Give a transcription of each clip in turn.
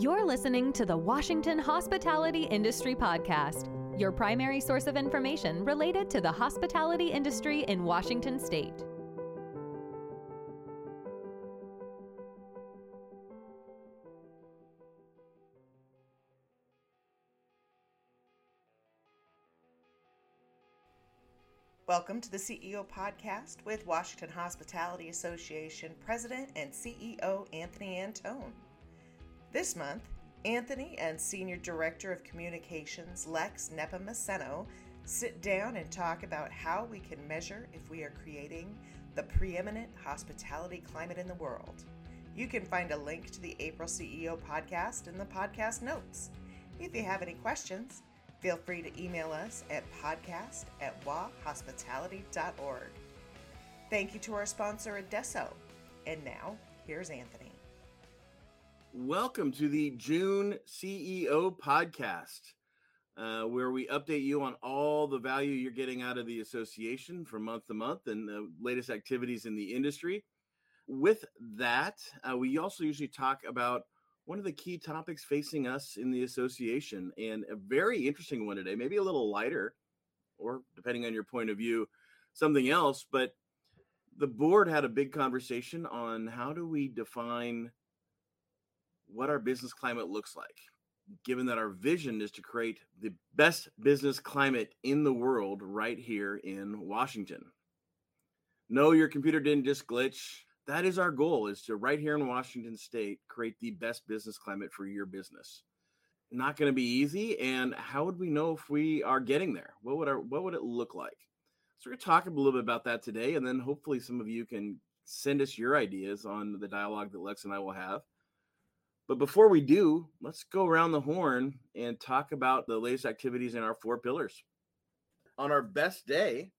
You're listening to the Washington Hospitality Industry Podcast, your primary source of information related to the hospitality industry in Washington state. Welcome to the CEO podcast with Washington Hospitality Association President and CEO Anthony Anton. This month, Anthony and Senior Director of Communications Lex Nepomuceno sit down and talk about how we can measure if we are creating the preeminent hospitality climate in the world. You can find a link to the April CEO podcast in the podcast notes. If you have any questions, Feel free to email us at podcast at wahospitality.org. Thank you to our sponsor, Adesso. And now, here's Anthony. Welcome to the June CEO podcast, uh, where we update you on all the value you're getting out of the association from month to month and the latest activities in the industry. With that, uh, we also usually talk about one of the key topics facing us in the association and a very interesting one today, maybe a little lighter, or depending on your point of view, something else. But the board had a big conversation on how do we define what our business climate looks like, given that our vision is to create the best business climate in the world right here in Washington. No, your computer didn't just glitch. That is our goal is to right here in washington state create the best business climate for your business. Not going to be easy and how would we know if we are getting there? What would our what would it look like? So we're going to talk a little bit about that today and then hopefully some of you can send us your ideas on the dialogue that lex and i will have but before we do let's go around the horn and talk about the latest activities in our four pillars on our best day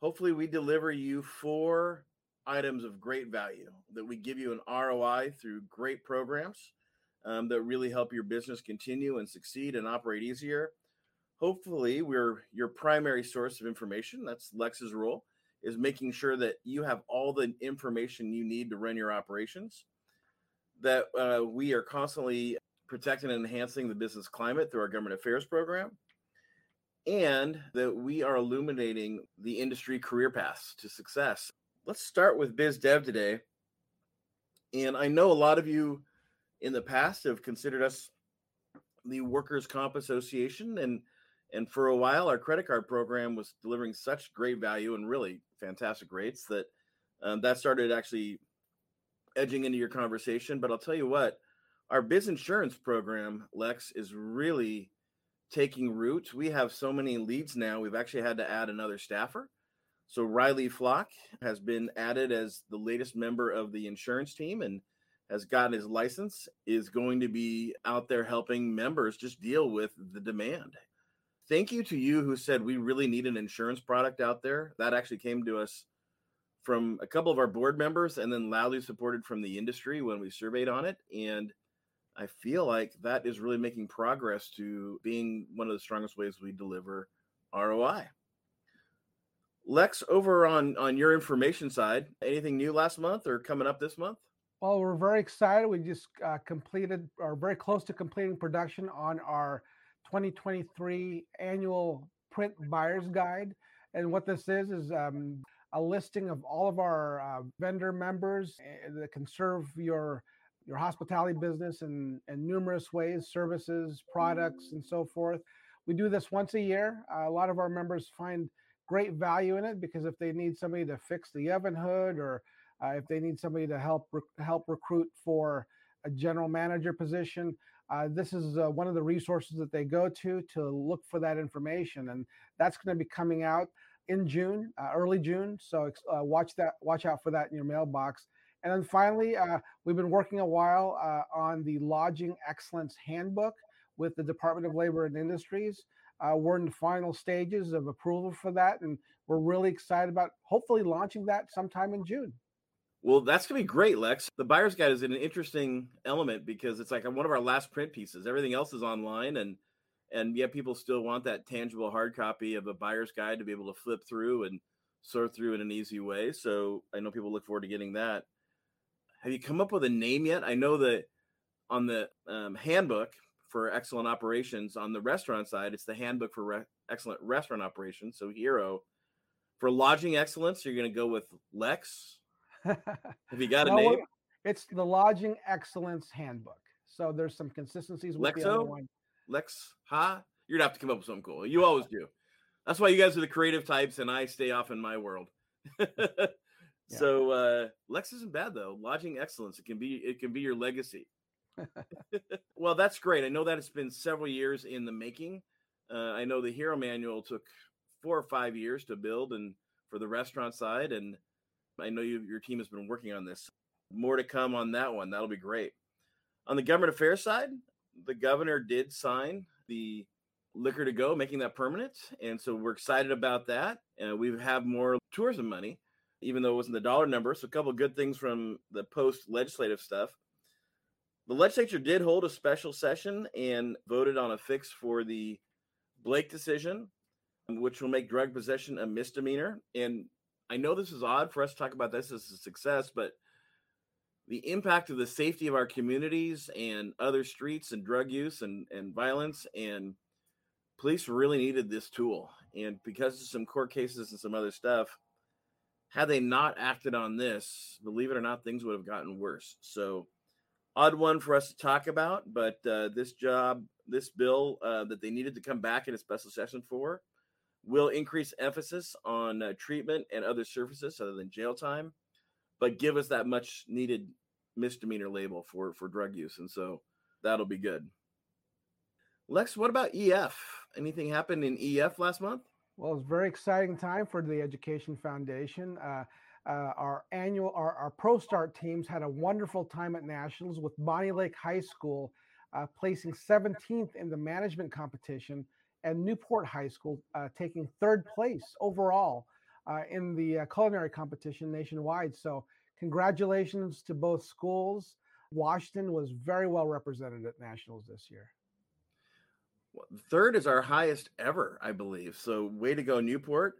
hopefully we deliver you four items of great value that we give you an ROI through great programs um, that really help your business continue and succeed and operate easier. Hopefully, we're your primary source of information. That's Lex's role is making sure that you have all the information you need to run your operations. That uh, we are constantly protecting and enhancing the business climate through our government affairs program, and that we are illuminating the industry career paths to success let's start with biz dev today. And I know a lot of you in the past have considered us the Workers' Comp Association, and and for a while our credit card program was delivering such great value and really fantastic rates that um, that started actually edging into your conversation. But I'll tell you what, our biz insurance program, Lex, is really taking root. We have so many leads now. We've actually had to add another staffer so Riley Flock has been added as the latest member of the insurance team and has gotten his license, is going to be out there helping members just deal with the demand. Thank you to you who said we really need an insurance product out there. That actually came to us from a couple of our board members and then loudly supported from the industry when we surveyed on it. And I feel like that is really making progress to being one of the strongest ways we deliver ROI. Lex, over on on your information side, anything new last month or coming up this month? Well, we're very excited. We just uh, completed, or very close to completing production on our 2023 annual print buyer's guide. And what this is is um, a listing of all of our uh, vendor members eh, that can serve your your hospitality business in, in numerous ways, services, products, and so forth. We do this once a year. Uh, a lot of our members find great value in it because if they need somebody to fix the oven hood or uh, if they need somebody to help help recruit for a general manager position, uh, this is uh, one of the resources that they go to to look for that information, and that's going to be coming out in June, uh, early June. So uh, watch that, watch out for that in your mailbox. And then finally, uh, we've been working a while on the Lodging Excellence Handbook with the Department of Labor and Industries. Uh, we're in the final stages of approval for that, and we're really excited about hopefully launching that sometime in June. Well, that's gonna be great, Lex. The buyer's guide is an interesting element because it's like one of our last print pieces. Everything else is online, and and yet people still want that tangible hard copy of a buyer's guide to be able to flip through and sort through in an easy way. So I know people look forward to getting that. Have you come up with a name yet? I know that on the um, handbook for excellent operations on the restaurant side, it's the handbook for re- excellent restaurant operations. So hero for lodging excellence, you're going to go with Lex. Have you got a No, name? It's the Lodging Excellence Handbook. So there's some consistencies with the other Lexo? one. Lex Ha? You're gonna have to come up with something cool. You always do. That's why you guys are the creative types, and I stay off in my world. So uh, Lex isn't bad though. Lodging excellence. It can be. It can be your legacy. well, that's great. I know that it's been several years in the making. Uh, I know the Hero Manual took four or five years to build, and for the restaurant side, and I know you, your team has been working on this. More to come on that one. That'll be great. On the government affairs side, the governor did sign the liquor to go, making that permanent, and so we're excited about that. Uh, we have more tourism money, even though it wasn't the dollar number. So a couple good things from the post legislative stuff. The legislature did hold a special session and voted on a fix for the Blake decision, which will make drug possession a misdemeanor. And I know this is odd for us to talk about this as a success, but the impact of the safety of our communities and other streets and drug use and, and violence and police really needed this tool. And because of some court cases and some other stuff, had they not acted on this, believe it or not, things would have gotten worse. So, odd one for us to talk about, but uh, this job, this bill uh, that they needed to come back in a special session for, will increase emphasis on uh, treatment and other services other than jail time, but give us that much needed misdemeanor label for for drug use, and so that'll be good. Lex, what about EF? Anything happened in EF last month? Well, it's a very exciting time for the Education Foundation. Uh, uh, our annual, our, our ProStart teams had a wonderful time at Nationals with Bonney Lake High School uh, placing 17th in the management competition and Newport High School uh, taking third place overall uh, in the uh, culinary competition nationwide. So, congratulations to both schools. Washington was very well represented at Nationals this year. Third is our highest ever, I believe. So way to go, Newport.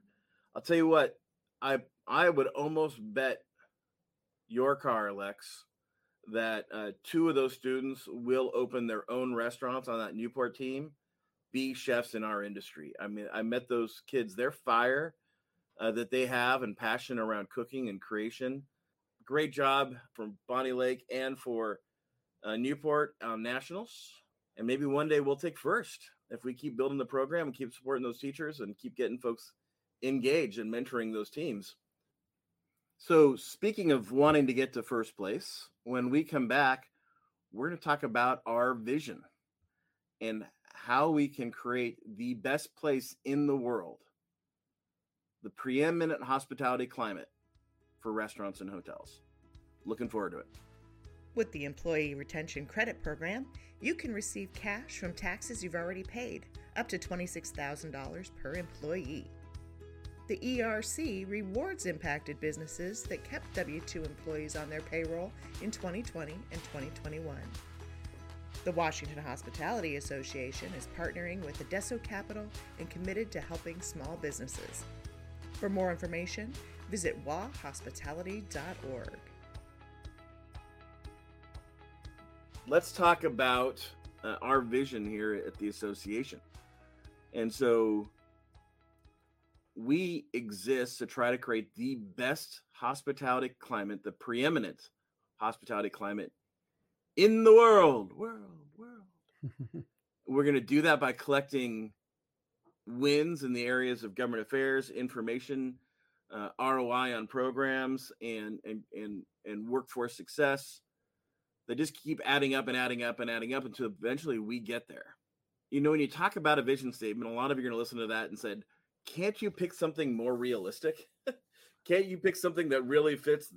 I'll tell you what, I I would almost bet your car, Lex, that uh, two of those students will open their own restaurants on that Newport team, be chefs in our industry. I mean, I met those kids. they're fire uh, that they have and passion around cooking and creation. Great job from Bonney Lake and for uh, Newport on nationals. And maybe one day we'll take first if we keep building the program and keep supporting those teachers and keep getting folks engaged and mentoring those teams. So, speaking of wanting to get to first place, when we come back, we're going to talk about our vision and how we can create the best place in the world, the preeminent hospitality climate for restaurants and hotels. Looking forward to it. With the Employee Retention Credit Program, you can receive cash from taxes you've already paid, up to $26,000 per employee. The ERC rewards impacted businesses that kept W 2 employees on their payroll in 2020 and 2021. The Washington Hospitality Association is partnering with Adesso Capital and committed to helping small businesses. For more information, visit wahospitality.org. let's talk about uh, our vision here at the association. And so we exist to try to create the best hospitality climate, the preeminent hospitality climate in the world. World, world. We're going to do that by collecting wins in the areas of government affairs, information, uh, ROI on programs, and and and and workforce success they just keep adding up and adding up and adding up until eventually we get there. You know, when you talk about a vision statement, a lot of you are going to listen to that and said, "Can't you pick something more realistic? Can't you pick something that really fits?"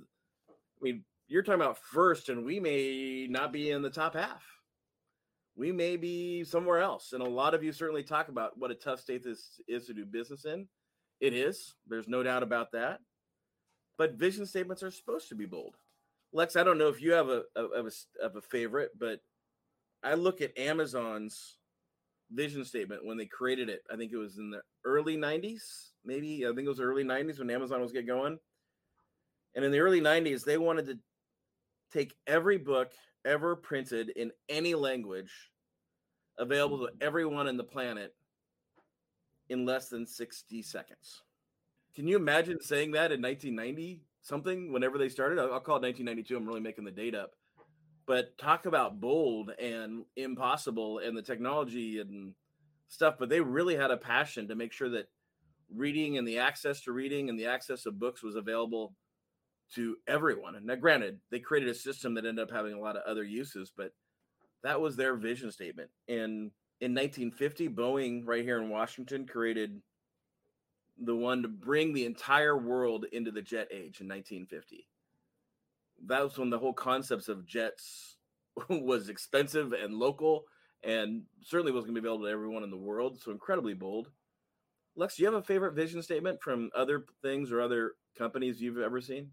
I mean, you're talking about first, and we may not be in the top half. We may be somewhere else, and a lot of you certainly talk about what a tough state this is to do business in. It is. There's no doubt about that. But vision statements are supposed to be bold. Lex, I don't know if you have a of a, of a favorite, but I look at Amazon's vision statement when they created it. I think it was in the early '90s, maybe. I think it was early '90s when Amazon was get going. And in the early '90s, they wanted to take every book ever printed in any language available to everyone in the planet in less than 60 seconds. Can you imagine saying that in 1990 something whenever they started? I'll, I'll call it 1992. I'm really making the date up. But talk about bold and impossible and the technology and stuff. But they really had a passion to make sure that reading and the access to reading and the access of books was available to everyone. And now, granted, they created a system that ended up having a lot of other uses, but that was their vision statement. And in 1950, Boeing, right here in Washington, created the one to bring the entire world into the jet age in 1950. That was when the whole concepts of jets was expensive and local and certainly wasn't going to be available to everyone in the world. So incredibly bold. Lex, do you have a favorite vision statement from other things or other companies you've ever seen?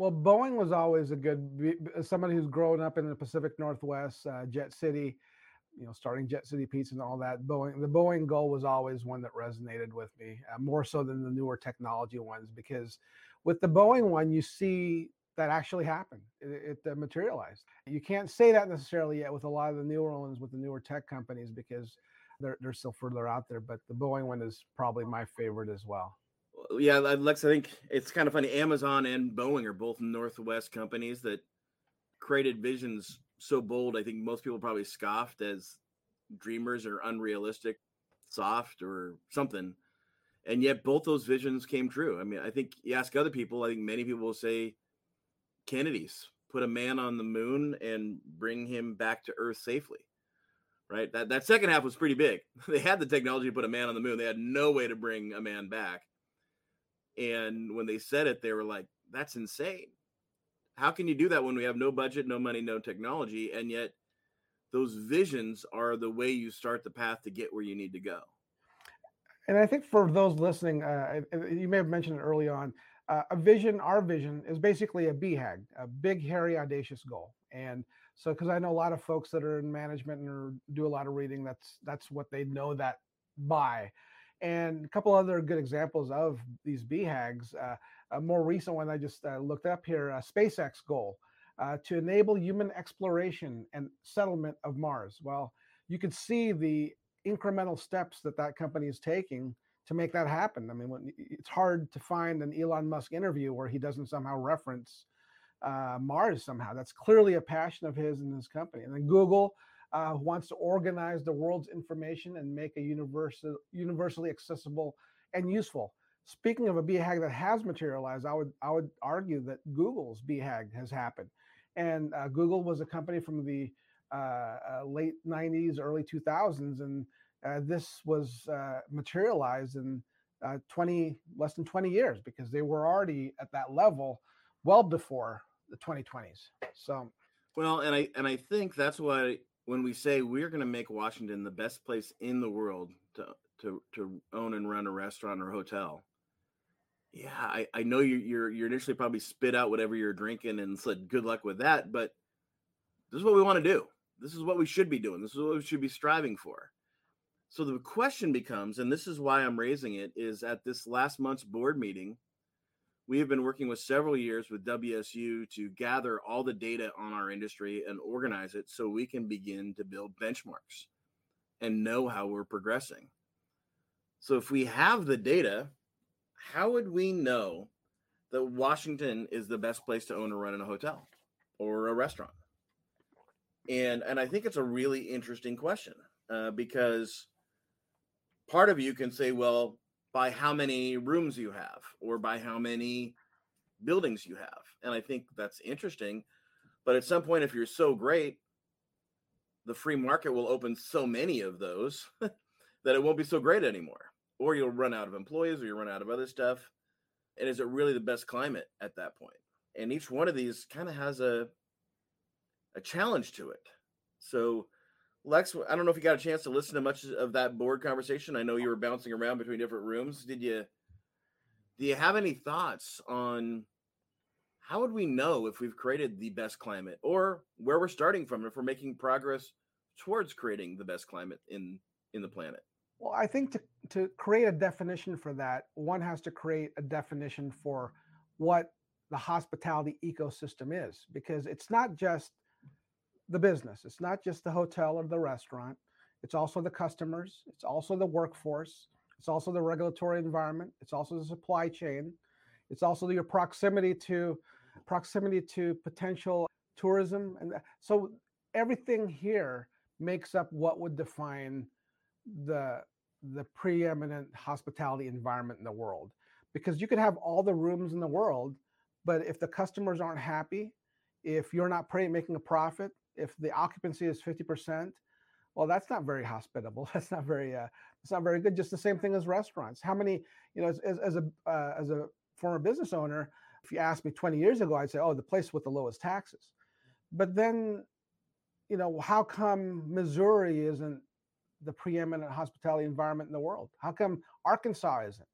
Well, Boeing was always a good somebody who's grown up in the Pacific Northwest, uh, Jet City, you know, starting Jet City Pizza and all that. Boeing, the Boeing goal was always one that resonated with me uh, more so than the newer technology ones because with the Boeing one, you see that actually happened. It, it uh, materialized. You can't say that necessarily yet with a lot of the newer ones with the newer tech companies because they're they're still further out there. But the Boeing one is probably my favorite as well. Yeah, Lex, I think it's kind of funny. Amazon and Boeing are both Northwest companies that created visions so bold. I think most people probably scoffed as dreamers or unrealistic, soft or something. And yet both those visions came true. I mean, I think you ask other people, I think many people will say Kennedy's put a man on the moon and bring him back to Earth safely right? That that second half was pretty big. They had the technology to put a man on the moon. They had no way to bring a man back. And when they said it, they were like, "That's insane. How can you do that when we have no budget, no money, no technology, and yet those visions are the way you start the path to get where you need to go." And I think for those listening, uh, you may have mentioned it early on. Uh, a vision, our vision, is basically a BHAG, a big, hairy, audacious goal, and so, because I know a lot of folks that are in management and are, do a lot of reading, that's that's what they know that by. And a couple other good examples of these BHAGs. Uh, a more recent one I just uh, looked up here: a SpaceX goal uh, to enable human exploration and settlement of Mars. Well, you could see the incremental steps that that company is taking to make that happen. I mean, when, it's hard to find an Elon Musk interview where he doesn't somehow reference uh, Mars somehow. That's clearly a passion of his and his company. And then Google uh, wants to organize the world's information and make a universal, universally accessible and useful. Speaking of a BHAG that has materialized, I would I would argue that Google's BHAG has happened, and uh, Google was a company from the uh, uh, late '90s, early 2000s, and uh, this was materialized in 20 less than 20 years because they were already at that level well before the 2020s. So, well, and I and I think that's why when we say we're going to make Washington the best place in the world to to to own and run a restaurant or hotel. Yeah, I, I know you you're you're initially probably spit out whatever you're drinking and said good luck with that, but this is what we want to do. This is what we should be doing. This is what we should be striving for. So the question becomes, and this is why I'm raising it, is at this last month's board meeting, we have been working with several years with WSU to gather all the data on our industry and organize it so we can begin to build benchmarks and know how we're progressing. So, if we have the data, how would we know that Washington is the best place to own or run in a hotel or a restaurant? And and I think it's a really interesting question uh, because part of you can say, well, by how many rooms you have or by how many buildings you have. And I think that's interesting. But at some point, if you're so great, the free market will open so many of those that it won't be so great anymore. Or you'll run out of employees or you'll run out of other stuff. And is it really the best climate at that point? And each one of these kind of has a a challenge to it. So Lex, I don't know if you got a chance to listen to much of that board conversation. I know you were bouncing around between different rooms. Did you do you have any thoughts on how would we know if we've created the best climate or where we're starting from if we're making progress towards creating the best climate in in the planet? Well, I think to to create a definition for that, one has to create a definition for what the hospitality ecosystem is because it's not just the business. It's not just the hotel or the restaurant. It's also the customers. It's also the workforce. It's also the regulatory environment. It's also the supply chain. It's also your proximity to proximity to potential tourism, and uh, so everything here makes up what would define the the preeminent hospitality environment in the world. Because you could have all the rooms in the world, but if the customers aren't happy, if you're not making a profit, if the occupancy is 50%, well, that's not very hospitable. That's not very, uh, it's not very good. Just the same thing as restaurants. How many, you know, as, as, as a uh, as a former business owner, if you asked me 20 years ago, I'd say, oh, the place with the lowest taxes. But then, you know, how come Missouri isn't the preeminent hospitality environment in the world? How come Arkansas isn't?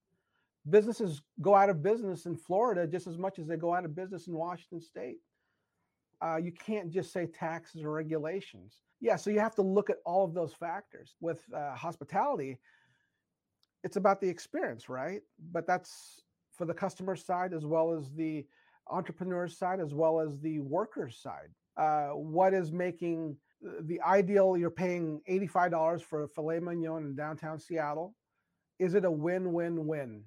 Businesses go out of business in Florida just as much as they go out of business in Washington State. Uh, you can't just say taxes or regulations. Yeah, so you have to look at all of those factors. With uh, hospitality, it's about the experience, right? But that's for the customer side as well as the entrepreneur side as well as the worker side. Uh, what is making the ideal? You're paying $85 for a filet mignon in downtown Seattle. Is it a win-win-win?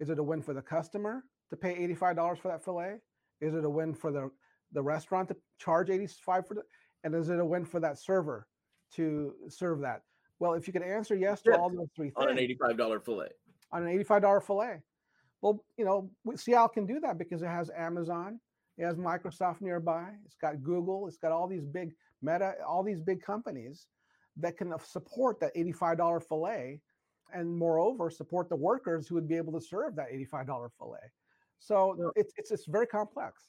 Is it a win for the customer to pay $85 for that filet? Is it a win for the the restaurant to charge 85 for it? And is it a win for that server to serve that? Well, if you can answer yes to all those three things on an $85 filet. On an $85 filet. Well, you know, Seattle can do that because it has Amazon, it has Microsoft nearby, it's got Google, it's got all these big Meta, all these big companies that can support that $85 filet and moreover support the workers who would be able to serve that $85 filet. So it's, it's it's very complex.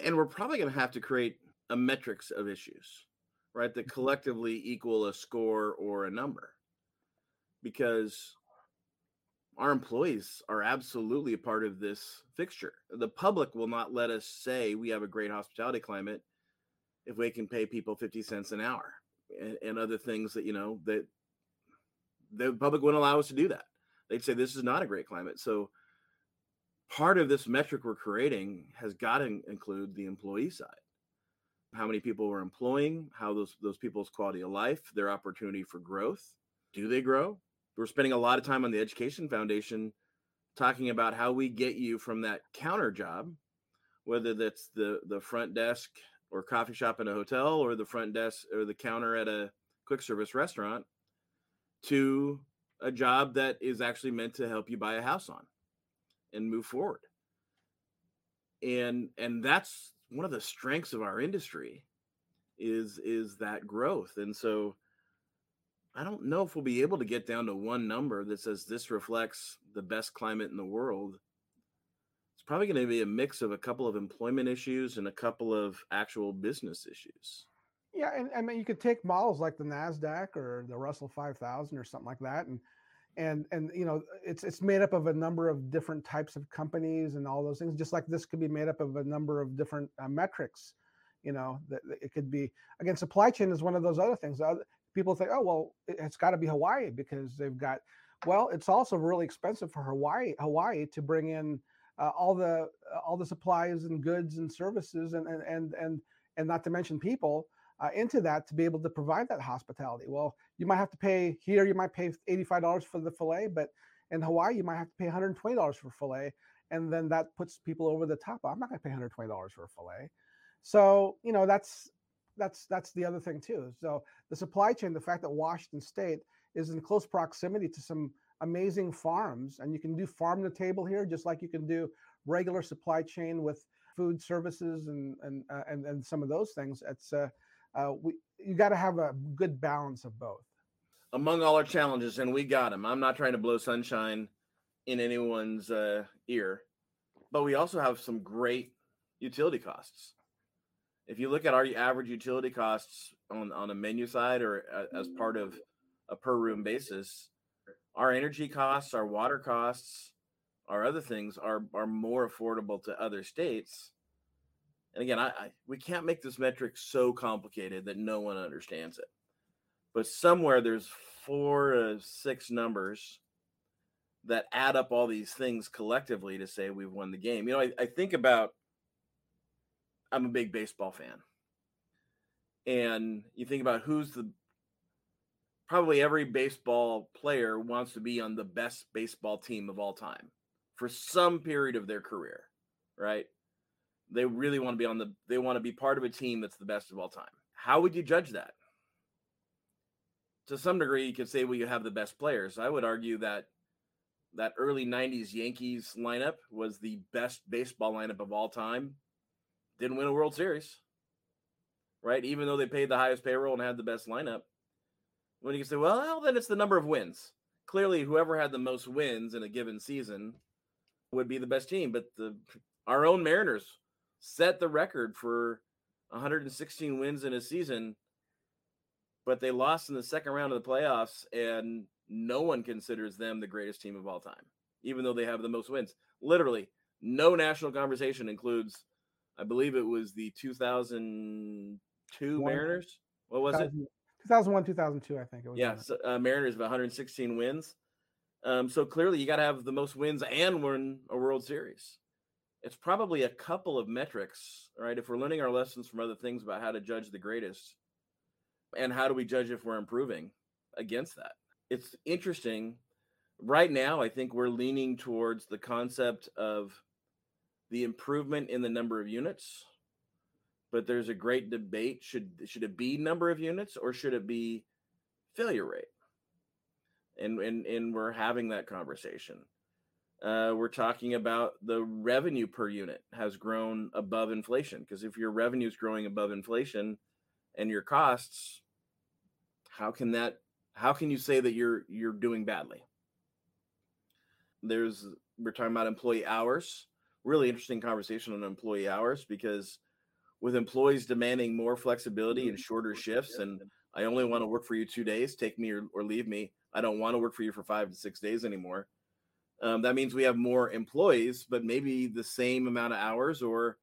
And we're probably going to have to create a metrics of issues, right? That mm-hmm. collectively equal a score or a number. Because our employees are absolutely a part of this fixture. The public will not let us say we have a great hospitality climate if we can pay people 50 cents an hour and, and other things that, you know, that the public wouldn't allow us to do that. They'd say this is not a great climate. So part of this metric we're creating has got to include the employee side. How many people we're employing, how those those people's quality of life, their opportunity for growth. Do they grow? We're spending a lot of time on the Education Foundation talking about how we get you from that counter job, whether that's the the front desk or coffee shop in a hotel or the front desk or the counter at a quick service restaurant to a job that is actually meant to help you buy a house on and move forward. And and that's one of the strengths of our industry is is that growth. And so i don't know if we'll be able to get down to one number that says this reflects the best climate in the world. It's probably going to be a mix of a couple of employment issues and a couple of actual business issues. Yeah, and I mean you could take models like the Nasdaq or the Russell 5000 or something like that, and and and you know it's it's made up of a number of different types of companies and all those things. Just like this could be made up of a number of different uh, metrics. You know, that, it could be again supply chain is one of those other things. People think, oh well, it's got to be Hawaii because they've got. Well, it's also really expensive for Hawaii Hawaii to bring in uh, all the uh, all the supplies and goods and services and and and and, and not to mention people uh, into that to be able to provide that hospitality. Well, you might have to pay here, you might pay $85 for the filet, but in Hawaii, you might have to pay $120 for filet. And then that puts people over the top. I'm not going to pay $120 for a filet. So, you know, that's that's that's the other thing too. So the supply chain, the fact that Washington State is in close proximity to some amazing farms, and you can do farm to table here, just like you can do regular supply chain with food services and and uh, and, and some of those things. It's uh, uh, we you got to have a good balance of both. Among all our challenges, and we got them. I'm not trying to blow sunshine in anyone's uh, ear, but we also have some great utility costs. If you look at our average utility costs on on a menu side or as part of a per room basis, our energy costs, our water costs, our other things are are more affordable to other states and again, I, I, we can't make this metric so complicated that no one understands it. But somewhere there's four to six numbers that add up all these things collectively to say we've won the game. You know, I, I think about I'm a big baseball fan. and you think about who's the probably every baseball player wants to be on the best baseball team of all time for some period of their career, right? They really want to be on the they want to be part of a team that's the best of all time. How would you judge that? To some degree, you could say, well, you have the best players. I would argue that that early 90s Yankees lineup was the best baseball lineup of all time. Didn't win a World Series, right? Even though they paid the highest payroll and had the best lineup. When you can say, well, then it's the number of wins. Clearly, whoever had the most wins in a given season would be the best team. But the our own Mariners set the record for 116 wins in a season, but they lost in the second round of the playoffs, and no one considers them the greatest team of all time, even though they have the most wins. Literally, no national conversation includes, I believe it was the 2002 One. Mariners. What was it? 2001, 2002, I think it was. Yeah, so, uh, Mariners of 116 wins. Um, so clearly, you got to have the most wins and win a World Series it's probably a couple of metrics, right? If we're learning our lessons from other things about how to judge the greatest and how do we judge if we're improving against that? It's interesting. Right now, I think we're leaning towards the concept of the improvement in the number of units. But there's a great debate. Should should it be number of units or should it be failure rate? And and and we're having that conversation uh, we're talking about the revenue per unit has grown above inflation. Because if your revenue is growing above inflation and your costs, how can that? How can you say that you're you're doing badly? There's we're talking about employee hours. Really interesting conversation on employee hours because with employees demanding more flexibility and shorter shifts, and I only want to work for you two days, take me or, or leave me. I don't want to work for you for five to six days anymore um, that means we have more employees, but maybe the same amount of hours. Or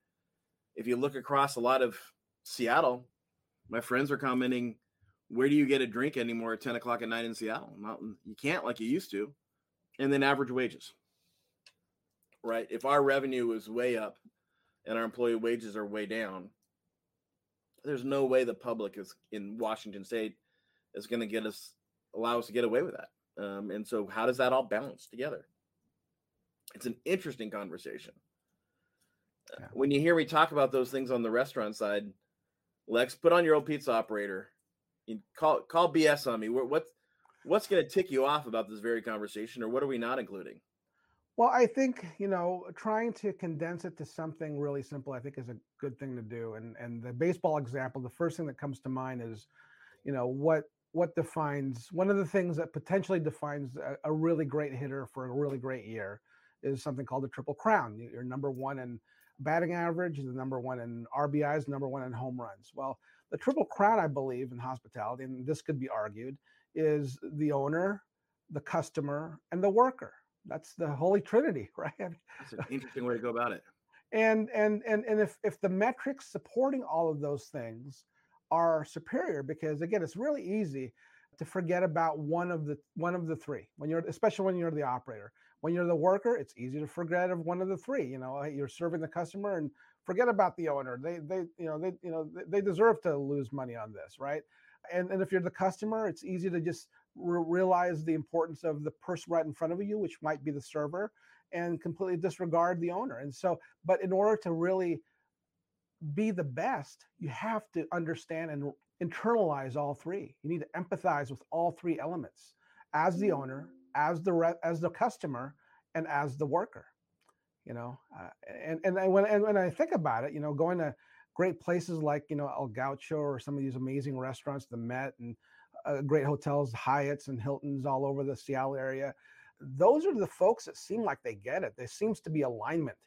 if you look across a lot of Seattle, my friends are commenting, where do you get a drink anymore at 10 o'clock at night in Seattle? Mountain, you can't like you used to. And then average wages, right? If our revenue is way up and our employee wages are way down, there's no way the public is in Washington State is going to get us allow us to get away with that. Um, and so, how does that all balance together? It's an interesting conversation. Uh, yeah. When you hear me talk about those things on the restaurant side, Lex, put on your old pizza operator. You call call BS on me. What's what's going to tick you off about this very conversation, or what are we not including? Well, I think you know trying to condense it to something really simple. I think is a good thing to do. And and the baseball example, the first thing that comes to mind is, you know, what what defines one of the things that potentially defines a, a really great hitter for a really great year is something called the Triple Crown. You're number one in batting average, the number one in RBIs, number one in home runs. Well, the Triple Crown, I believe, in hospitality, and this could be argued, is the owner, the customer, and the worker. That's the holy trinity, right? That's an interesting way to go about it. And and and and if if the metrics supporting all of those things are superior, because again, it's really easy to forget about one of the one of the three when you're especially when you're the operator when you're the worker, it's easy to forget of one of the three. You know, you're serving the customer and forget about the owner. They, they, you know, they, you know, they deserve to lose money on this, right? And and if you're the customer, it's easy to just re- realize the importance of the person right in front of you, which might be the server, and completely disregard the owner. And so, but in order to really be the best, you have to understand and internalize all three. You need to empathize with all three elements as the mm-hmm. owner, as the re- as the customer and as the worker you know uh, and and I, when and when I think about it you know going to great places like you know El Gaucho or some of these amazing restaurants the Met and uh, great hotels Hyatts and Hiltons all over the Seattle area those are the folks that seem like they get it. There seems to be alignment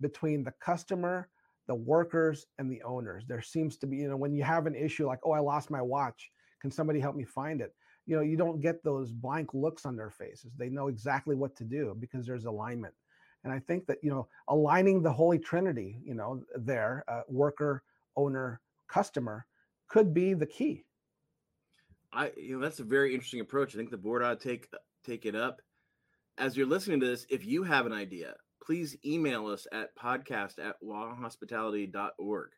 between the customer the workers and the owners. There seems to be you know when you have an issue like oh I lost my watch. Can somebody help me find it you know you don't get those blank looks on their faces. They know exactly what to do because there's alignment. And i think that you know aligning the holy trinity you know there uh, worker owner customer could be the key. I you know that's a very interesting approach. I think the board ought to take take it up. As you're listening to this if you have an idea please email us at podcast at wahospitality.org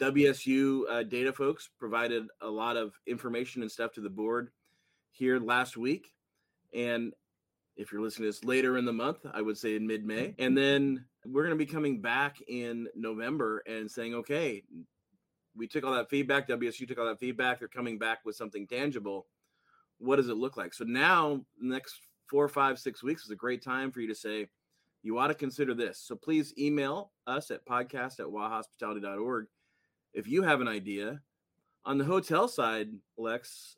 WSU uh, data folks provided a lot of information and stuff to the board here last week. And if you're listening to this later in the month, I would say in mid May. Mm-hmm. And then we're going to be coming back in November and saying, okay, we took all that feedback. WSU took all that feedback. They're coming back with something tangible. What does it look like? So now, next four, five, six weeks is a great time for you to say, you ought to consider this. So please email us at podcast at wahospitality.org if you have an idea. On the hotel side, Lex,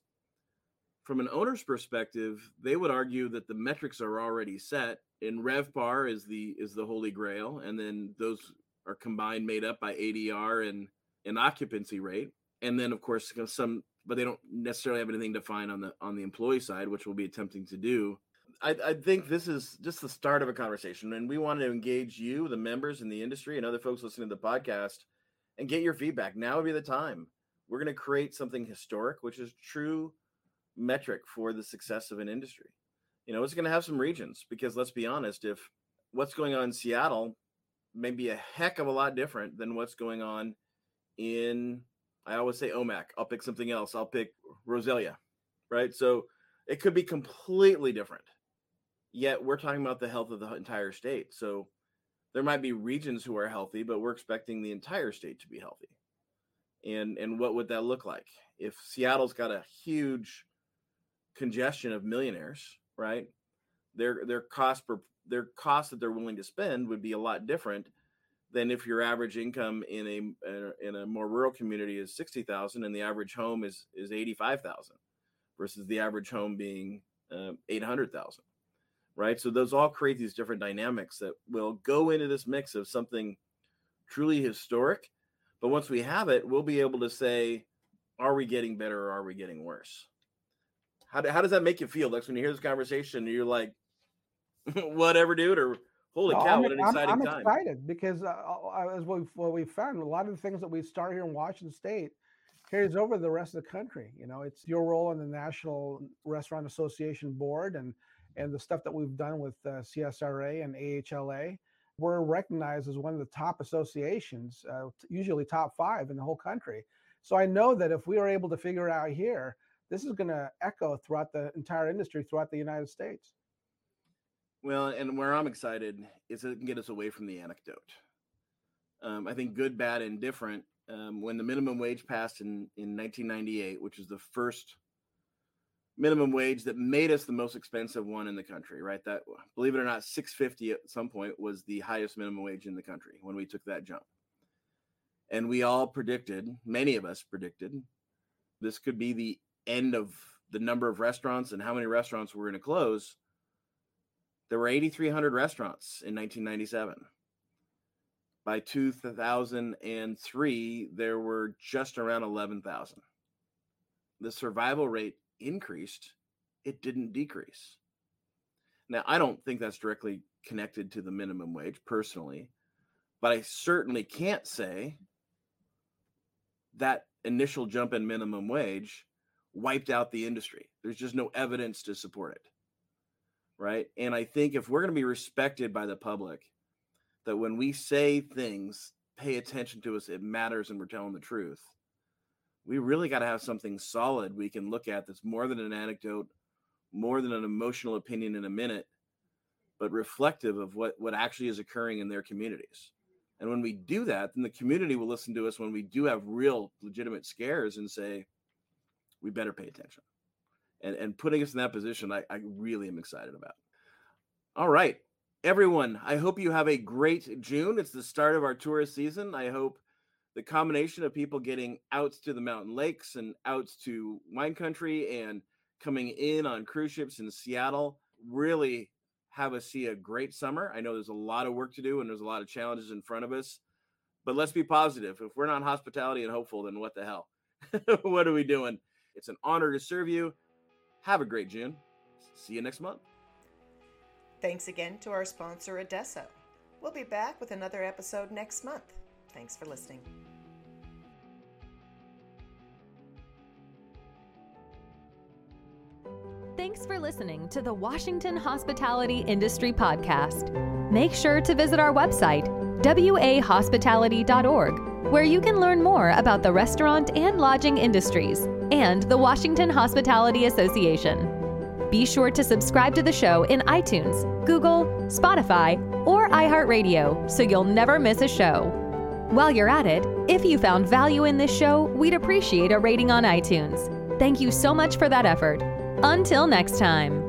from an owner's perspective, they would argue that the metrics are already set. And RevPAR is the is the holy grail, and then those are combined, made up by ADR and an occupancy rate, and then of course some, but they don't necessarily have anything defined on the on the employee side, which we'll be attempting to do. I, I think this is just the start of a conversation, and we want to engage you, the members in the industry, and other folks listening to the podcast, and get your feedback. Now would be the time. We're going to create something historic, which is true metric for the success of an industry. You know, it's going to have some regions because let's be honest, if what's going on in Seattle may be a heck of a lot different than what's going on in I always say Omak. I'll pick something else. I'll pick Rosalia, right? So it could be completely different. Yet we're talking about the health of the entire state. So there might be regions who are healthy, but we're expecting the entire state to be healthy. And and what would that look like? If Seattle's got a huge congestion of millionaires, right? Their their cost per their cost that they're willing to spend would be a lot different than if your average income in a in a more rural community is 60,000 and the average home is is 85,000 versus the average home being uh, 800,000 right so those all create these different dynamics that will go into this mix of something truly historic but once we have it we'll be able to say are we getting better or are we getting worse how, do, how does that make you feel like when you hear this conversation you're like whatever dude or Holy cow! I'm, what an exciting I'm, I'm time! excited because uh, uh as what we, what we found, a lot of the things that we start here in Washington State carries over the rest of the country. You know, it's your role in the National Restaurant Association Board and and the stuff that we've done with uh, CSRA and AHLA. We're recognized as one of the top associations, uh, usually top five in the whole country. So I know that if we are able to figure out here, this is going to echo throughout the entire industry throughout the United States. Well, and where I'm excited is it can get us away from the anecdote. Um, I think good, bad, and different. Um, when the minimum wage passed in, in 1998, which is the first minimum wage that made us the most expensive one in the country, right? That, believe it or not, 650 at some point was the highest minimum wage in the country when we took that jump. And we all predicted, many of us predicted, this could be the end of the number of restaurants and how many restaurants were going to close there were 8,300 restaurants in 1997. By 2003, there were just around 11,000. The survival rate increased, it didn't decrease. Now, I don't think that's directly connected to the minimum wage personally, but I certainly can't say that initial jump in minimum wage wiped out the industry. There's just no evidence to support it right? And I think if we're going to be respected by the public, that when we say things, pay attention to us, it matters and we're telling the truth. We really got to have something solid we can look at that's more than an anecdote, more than an emotional opinion in a minute, but reflective of what, what actually is occurring in their communities. And when we do that, then the community will listen to us when we do have real legitimate scares and say, we better pay attention and, and putting us in that position, I, I really am excited about. All right, everyone, I hope you have a great June. It's the start of our tourist season. I hope the combination of people getting out to the mountain lakes and out to wine country and coming in on cruise ships in Seattle really have us see a great summer. I know there's a lot of work to do and there's a lot of challenges in front of us, but let's be positive. If we're not hospitality and hopeful, then what the hell? what are we doing? It's an honor to serve you. Have a great June. See you next month. Thanks again to our sponsor, Adesso. We'll be back with another episode next month. Thanks for listening. Thanks for listening to the Washington Hospitality Industry Podcast. Make sure to visit our website, wahospitality.org where you can learn more about the restaurant and lodging industries and the Washington Hospitality Association. Be sure to subscribe to the show in iTunes, Google, Spotify, or iHeartRadio so you'll never miss a show. While you're at it, if you found value in this show, we'd appreciate a rating on iTunes. Thank you so much for that effort. Until next time.